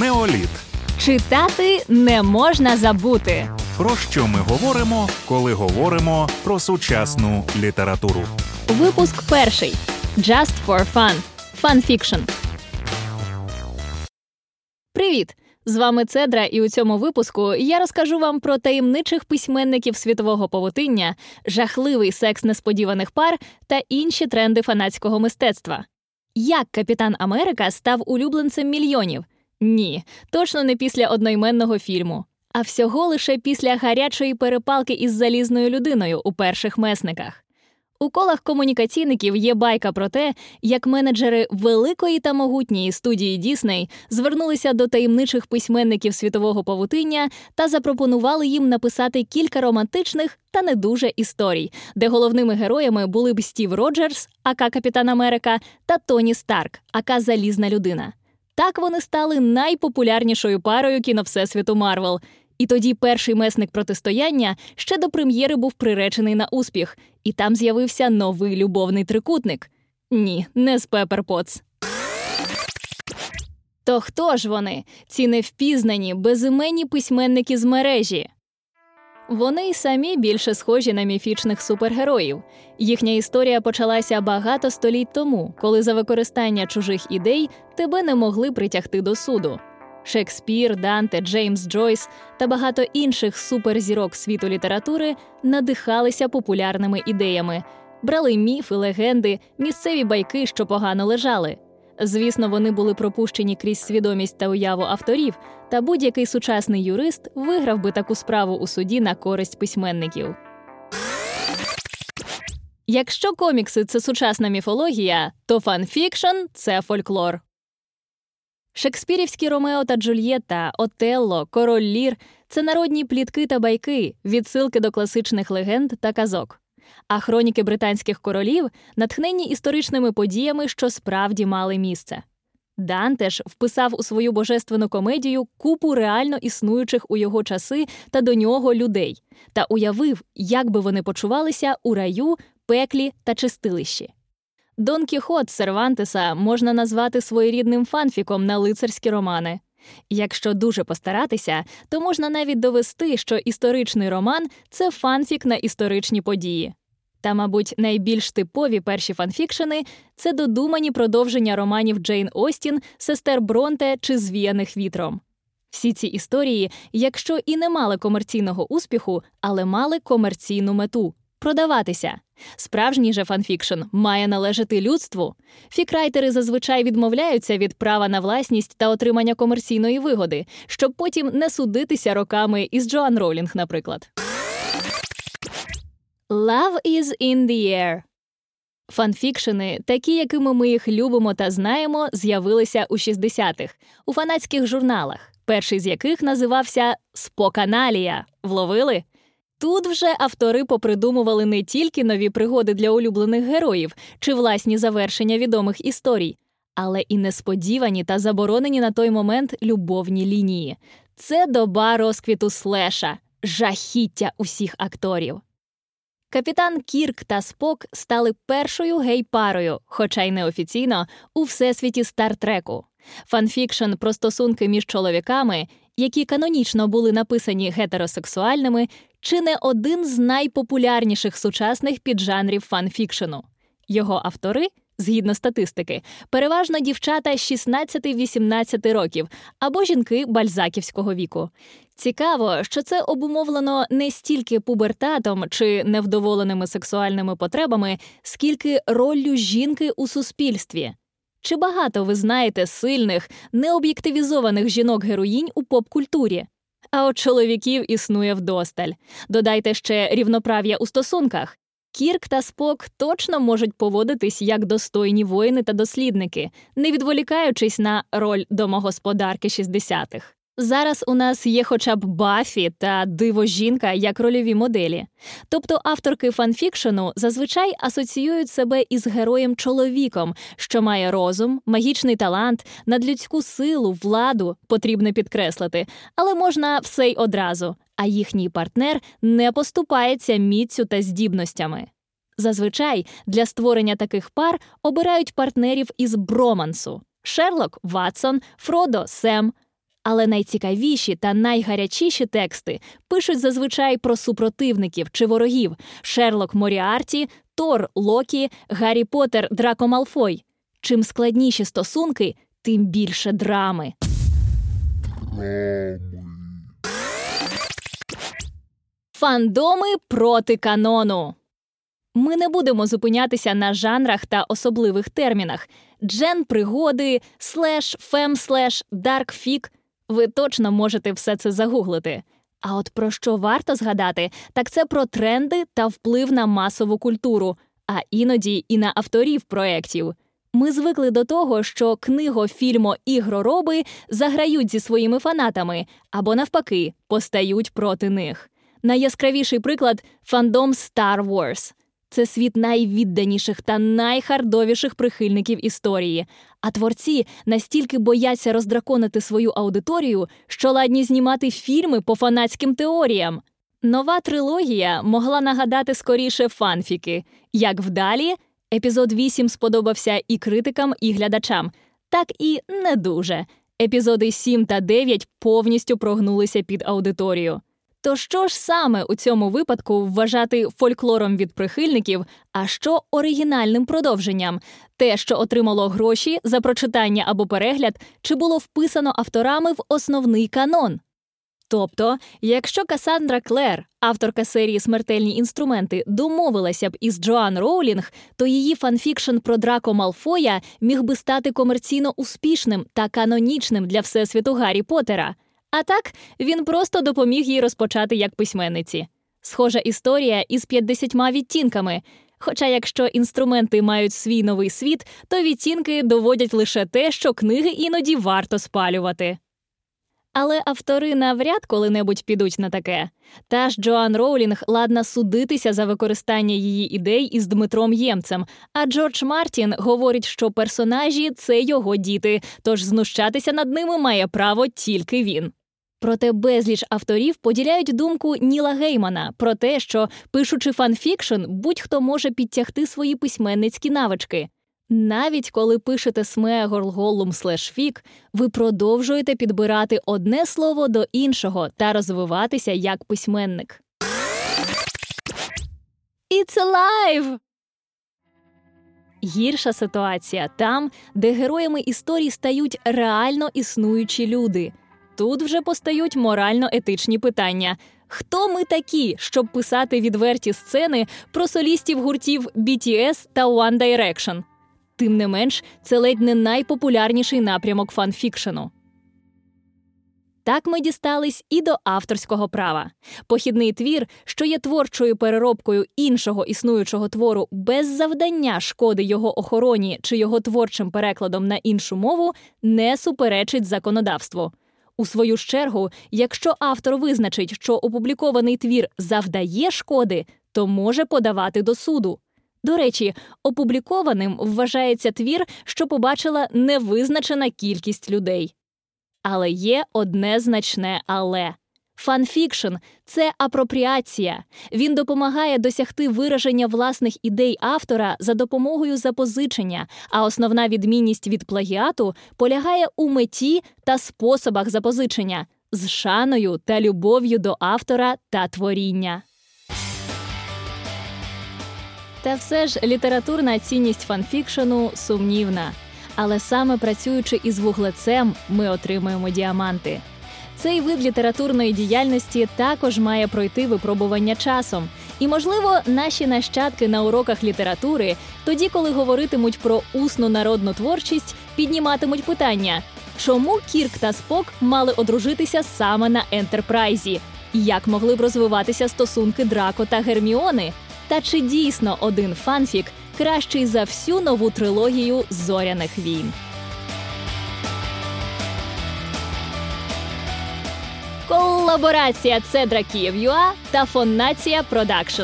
Неоліт. Читати не можна забути. Про що ми говоримо, коли говоримо про сучасну літературу? Випуск перший. Just for fun. Фанфікшн. Привіт! З вами Цедра, і у цьому випуску я розкажу вам про таємничих письменників світового павутиння, жахливий секс несподіваних пар та інші тренди фанатського мистецтва. Як Капітан Америка став улюбленцем мільйонів? Ні, точно не після одноіменного фільму, а всього лише після гарячої перепалки із залізною людиною у перших месниках. У колах комунікаційників є байка про те, як менеджери великої та могутньої студії Дісней звернулися до таємничих письменників світового павутиння та запропонували їм написати кілька романтичних та не дуже історій, де головними героями були б Стів Роджерс, ака Капітан Америка, та Тоні Старк, aka Залізна людина. Так вони стали найпопулярнішою парою кіно Всесвіту Марвел. І тоді перший месник протистояння ще до прем'єри був приречений на успіх, і там з'явився новий любовний трикутник. Ні, не з Пепер Потс. То хто ж вони, ці невпізнані, безіменні письменники з мережі? Вони й самі більше схожі на міфічних супергероїв. Їхня історія почалася багато століть тому, коли за використання чужих ідей тебе не могли притягти до суду. Шекспір, Данте, Джеймс Джойс та багато інших суперзірок світу літератури надихалися популярними ідеями, брали міфи, легенди, місцеві байки, що погано лежали. Звісно, вони були пропущені крізь свідомість та уяву авторів, та будь-який сучасний юрист виграв би таку справу у суді на користь письменників. Якщо комікси це сучасна міфологія, то фанфікшн це фольклор. Шекспірівські Ромео та Джульєтта, Отелло, Король Лір це народні плітки та байки, відсилки до класичних легенд та казок. А хроніки британських королів натхнені історичними подіями, що справді мали місце. Данте ж вписав у свою божественну комедію купу реально існуючих у його часи та до нього людей та уявив, як би вони почувалися у раю, пеклі та чистилищі. Дон Кіхот Сервантеса можна назвати своєрідним фанфіком на лицарські романи. Якщо дуже постаратися, то можна навіть довести, що історичний роман це фанфік на історичні події. Та, мабуть, найбільш типові перші фанфікшени це додумані продовження романів Джейн Остін, сестер Бронте чи звіяних вітром. Всі ці історії, якщо і не мали комерційного успіху, але мали комерційну мету продаватися. Справжній же фанфікшн має належати людству. Фікрайтери зазвичай відмовляються від права на власність та отримання комерційної вигоди, щоб потім не судитися роками із Джоан Ролінг, наприклад. Love is in the air. Фанфікшени, такі, якими ми їх любимо та знаємо, з'явилися у 60-х у фанатських журналах, перший з яких називався Споканалія. Вловили? Тут вже автори попридумували не тільки нові пригоди для улюблених героїв чи власні завершення відомих історій, але і несподівані та заборонені на той момент любовні лінії. Це доба розквіту слеша, жахіття усіх акторів. Капітан Кірк та Спок стали першою гей-парою, хоча й неофіційно, у всесвіті стартреку. Фанфікшн про стосунки між чоловіками, які канонічно були написані гетеросексуальними, чи не один з найпопулярніших сучасних піджанрів фанфікшену. Його автори, згідно статистики, переважно дівчата 16-18 років або жінки бальзаківського віку. Цікаво, що це обумовлено не стільки пубертатом чи невдоволеними сексуальними потребами, скільки роллю жінки у суспільстві. Чи багато ви знаєте сильних, необ'єктивізованих жінок-героїнь у поп-культурі? А от чоловіків існує вдосталь. Додайте ще рівноправ'я у стосунках. Кірк та Спок точно можуть поводитись як достойні воїни та дослідники, не відволікаючись на роль домогосподарки 60-х. Зараз у нас є хоча б Бафі та диво жінка як рольові моделі. Тобто авторки фанфікшену зазвичай асоціюють себе із героєм чоловіком, що має розум, магічний талант, надлюдську силу, владу, потрібно підкреслити, але можна все й одразу, а їхній партнер не поступається міцю та здібностями. Зазвичай для створення таких пар обирають партнерів із бромансу: Шерлок Ватсон, Фродо Сем. Але найцікавіші та найгарячіші тексти пишуть зазвичай про супротивників чи ворогів: Шерлок Моріарті, Тор Локі, Гаррі Поттер, Драко Малфой. Чим складніші стосунки, тим більше драми. Фандоми проти канону. Ми не будемо зупинятися на жанрах та особливих термінах: джен пригоди, слеш, фем слеш, дарк фік. Ви точно можете все це загуглити. А от про що варто згадати, так це про тренди та вплив на масову культуру, а іноді і на авторів проєктів. Ми звикли до того, що книго, фільмо, ігророби заграють зі своїми фанатами або, навпаки, постають проти них. Найяскравіший приклад фандом Star Wars. Це світ найвідданіших та найхардовіших прихильників історії. А творці настільки бояться роздраконити свою аудиторію, що ладні знімати фільми по фанатським теоріям. Нова трилогія могла нагадати скоріше фанфіки, як вдалі. Епізод 8 сподобався і критикам, і глядачам, так і не дуже. Епізоди 7 та 9 повністю прогнулися під аудиторію. То що ж саме у цьому випадку вважати фольклором від прихильників, а що оригінальним продовженням? Те, що отримало гроші за прочитання або перегляд, чи було вписано авторами в основний канон? Тобто, якщо Касандра Клер, авторка серії Смертельні інструменти, домовилася б із Джоан Роулінг, то її фанфікшн про Драко Малфоя міг би стати комерційно успішним та канонічним для всесвіту Гаррі Поттера. А так він просто допоміг їй розпочати як письменниці. Схожа історія із 50 відтінками. Хоча, якщо інструменти мають свій новий світ, то відтінки доводять лише те, що книги іноді варто спалювати. Але автори навряд коли-небудь підуть на таке. Та ж Джоан Роулінг ладна судитися за використання її ідей із Дмитром Ємцем. А Джордж Мартін говорить, що персонажі це його діти, тож знущатися над ними має право тільки він. Проте безліч авторів поділяють думку Ніла Геймана про те, що пишучи фанфікшн, будь-хто може підтягти свої письменницькі навички. Навіть коли пишете Смеагол slash fic, ви продовжуєте підбирати одне слово до іншого та розвиватися як письменник. It's alive! Гірша ситуація там, де героями історії стають реально існуючі люди. Тут вже постають морально-етичні питання. Хто ми такі, щоб писати відверті сцени про солістів гуртів BTS та One Direction? Тим не менш, це ледь не найпопулярніший напрямок фанфікшену. Так ми дістались і до авторського права. Похідний твір, що є творчою переробкою іншого існуючого твору без завдання шкоди його охороні чи його творчим перекладом на іншу мову, не суперечить законодавству. У свою чергу, якщо автор визначить, що опублікований твір завдає шкоди, то може подавати до суду. До речі, опублікованим вважається твір, що побачила невизначена кількість людей. Але є одне значне але. Фанфікшн це апропріація. Він допомагає досягти вираження власних ідей автора за допомогою запозичення, а основна відмінність від плагіату полягає у меті та способах запозичення з шаною та любов'ю до автора та творіння. Та все ж літературна цінність фанфікшену сумнівна. Але саме працюючи із вуглецем, ми отримуємо діаманти. Цей вид літературної діяльності також має пройти випробування часом. І, можливо, наші нащадки на уроках літератури, тоді, коли говоритимуть про усну народну творчість, підніматимуть питання, чому Кірк та Спок мали одружитися саме на Ентерпрайзі, як могли б розвиватися стосунки Драко та Герміони? Та чи дійсно один фанфік кращий за всю нову трилогію зоряних війн? Колаборація Цедра Київ.UA та Фоннація Продакшн.